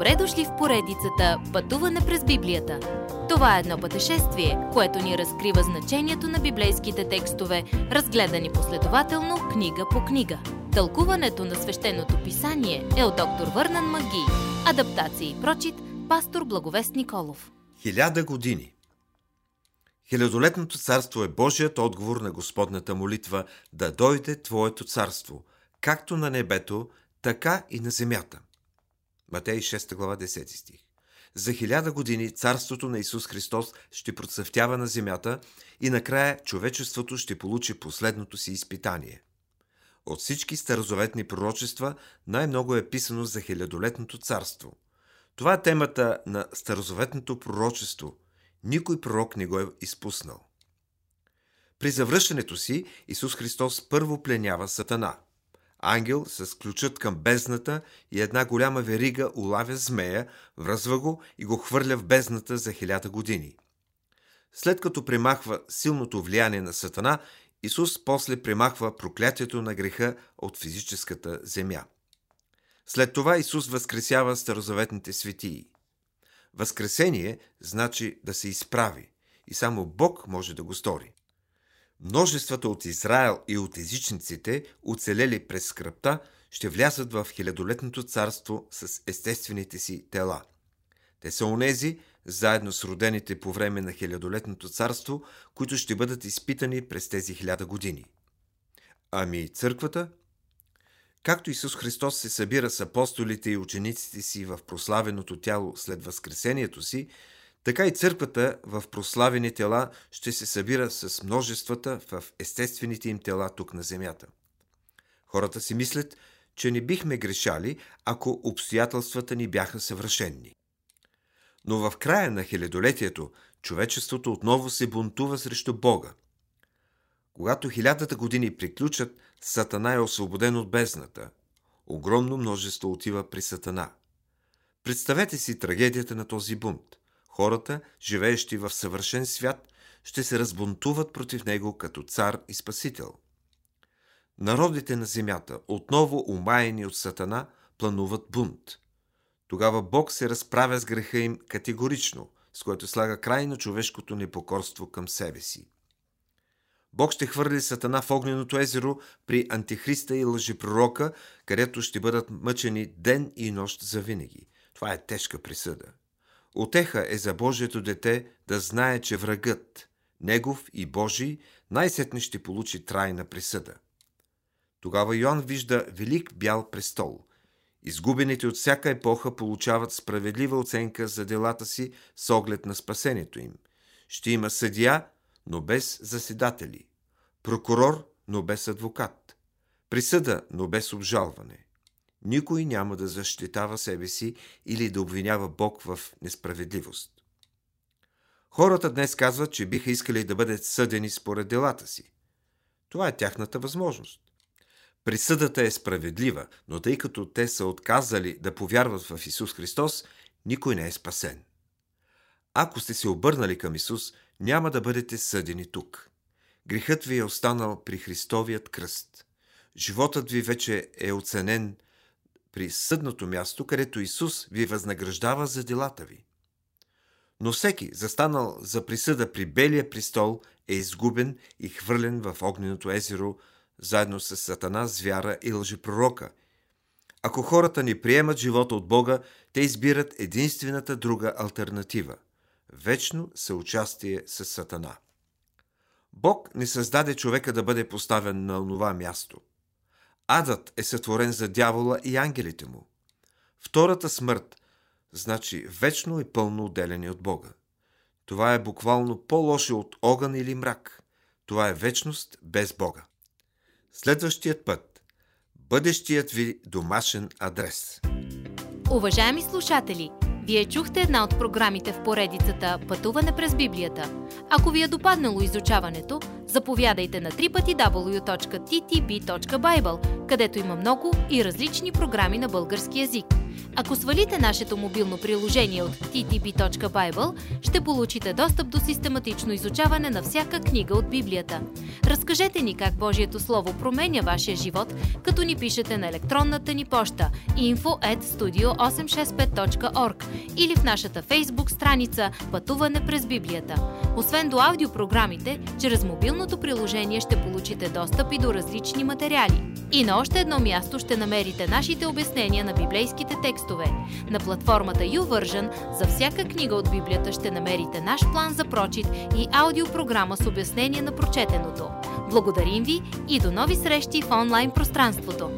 Добре дошли в поредицата Пътуване през Библията. Това е едно пътешествие, което ни разкрива значението на библейските текстове, разгледани последователно книга по книга. Тълкуването на свещеното писание е от доктор Върнан Маги. Адаптация и прочит, пастор Благовест Николов. Хиляда години Хилядолетното царство е Божият отговор на Господната молитва да дойде Твоето царство, както на небето, така и на земята. Матей 6 глава 10 стих. За хиляда години царството на Исус Христос ще процъфтява на земята и накрая човечеството ще получи последното си изпитание. От всички старозаветни пророчества най-много е писано за хилядолетното царство. Това е темата на старозаветното пророчество. Никой пророк не го е изпуснал. При завръщането си Исус Христос първо пленява Сатана – Ангел с ключът към бездната и една голяма верига улавя змея, връзва го и го хвърля в бездната за хиляда години. След като примахва силното влияние на Сатана, Исус после примахва проклятието на греха от физическата земя. След това Исус възкресява старозаветните светии. Възкресение значи да се изправи и само Бог може да го стори. Множествата от Израел и от езичниците, оцелели през скръпта, ще влязат в хилядолетното царство с естествените си тела. Те са онези, заедно с родените по време на хилядолетното царство, които ще бъдат изпитани през тези хиляда години. Ами църквата? Както Исус Христос се събира с апостолите и учениците си в прославеното тяло след възкресението си, така и църквата в прославени тела ще се събира с множествата в естествените им тела тук на земята. Хората си мислят, че не бихме грешали, ако обстоятелствата ни бяха съвършенни. Но в края на хилядолетието човечеството отново се бунтува срещу Бога. Когато хилядата години приключат, Сатана е освободен от бездната. Огромно множество отива при Сатана. Представете си трагедията на този бунт – хората, живеещи в съвършен свят, ще се разбунтуват против него като цар и спасител. Народите на земята, отново умаяни от Сатана, плануват бунт. Тогава Бог се разправя с греха им категорично, с което слага край на човешкото непокорство към себе си. Бог ще хвърли Сатана в огненото езеро при Антихриста и лъжепророка, където ще бъдат мъчени ден и нощ за винаги. Това е тежка присъда. Отеха е за Божието дете да знае, че врагът, негов и Божий, най-сетне ще получи трайна присъда. Тогава Йоанн вижда велик бял престол. Изгубените от всяка епоха получават справедлива оценка за делата си с оглед на спасението им. Ще има съдия, но без заседатели. Прокурор, но без адвокат. Присъда, но без обжалване. Никой няма да защитава себе си или да обвинява Бог в несправедливост. Хората днес казват, че биха искали да бъдат съдени според делата си. Това е тяхната възможност. Присъдата е справедлива, но тъй като те са отказали да повярват в Исус Христос, никой не е спасен. Ако сте се обърнали към Исус, няма да бъдете съдени тук. Грехът ви е останал при Христовият кръст. Животът ви вече е оценен – при съдното място, където Исус ви възнаграждава за делата ви. Но всеки, застанал за присъда при Белия престол, е изгубен и хвърлен в огненото езеро, заедно с Сатана, звяра и лъжепророка. Ако хората не приемат живота от Бога, те избират единствената друга альтернатива – вечно съучастие с Сатана. Бог не създаде човека да бъде поставен на това място – Адът е сътворен за дявола и ангелите му. Втората смърт значи вечно и пълно отделение от Бога. Това е буквално по-лошо от огън или мрак. Това е вечност без Бога. Следващият път. Бъдещият ви домашен адрес. Уважаеми слушатели! Вие чухте една от програмите в поредицата Пътуване през Библията. Ако ви е допаднало изучаването, заповядайте на www.ttb.bible, където има много и различни програми на български язик. Ако свалите нашето мобилно приложение от ttb.bible, ще получите достъп до систематично изучаване на всяка книга от Библията. Разкажете ни как Божието Слово променя вашия живот, като ни пишете на електронната ни поща info at studio865.org или в нашата фейсбук страница Пътуване през Библията. Освен до аудиопрограмите, чрез мобилното приложение ще получите достъп и до различни материали. И на още едно място ще намерите нашите обяснения на библейските текстове. На платформата YouVersion за всяка книга от Библията ще намерите наш план за прочит и аудиопрограма с обяснение на прочетеното. Благодарим ви и до нови срещи в онлайн пространството!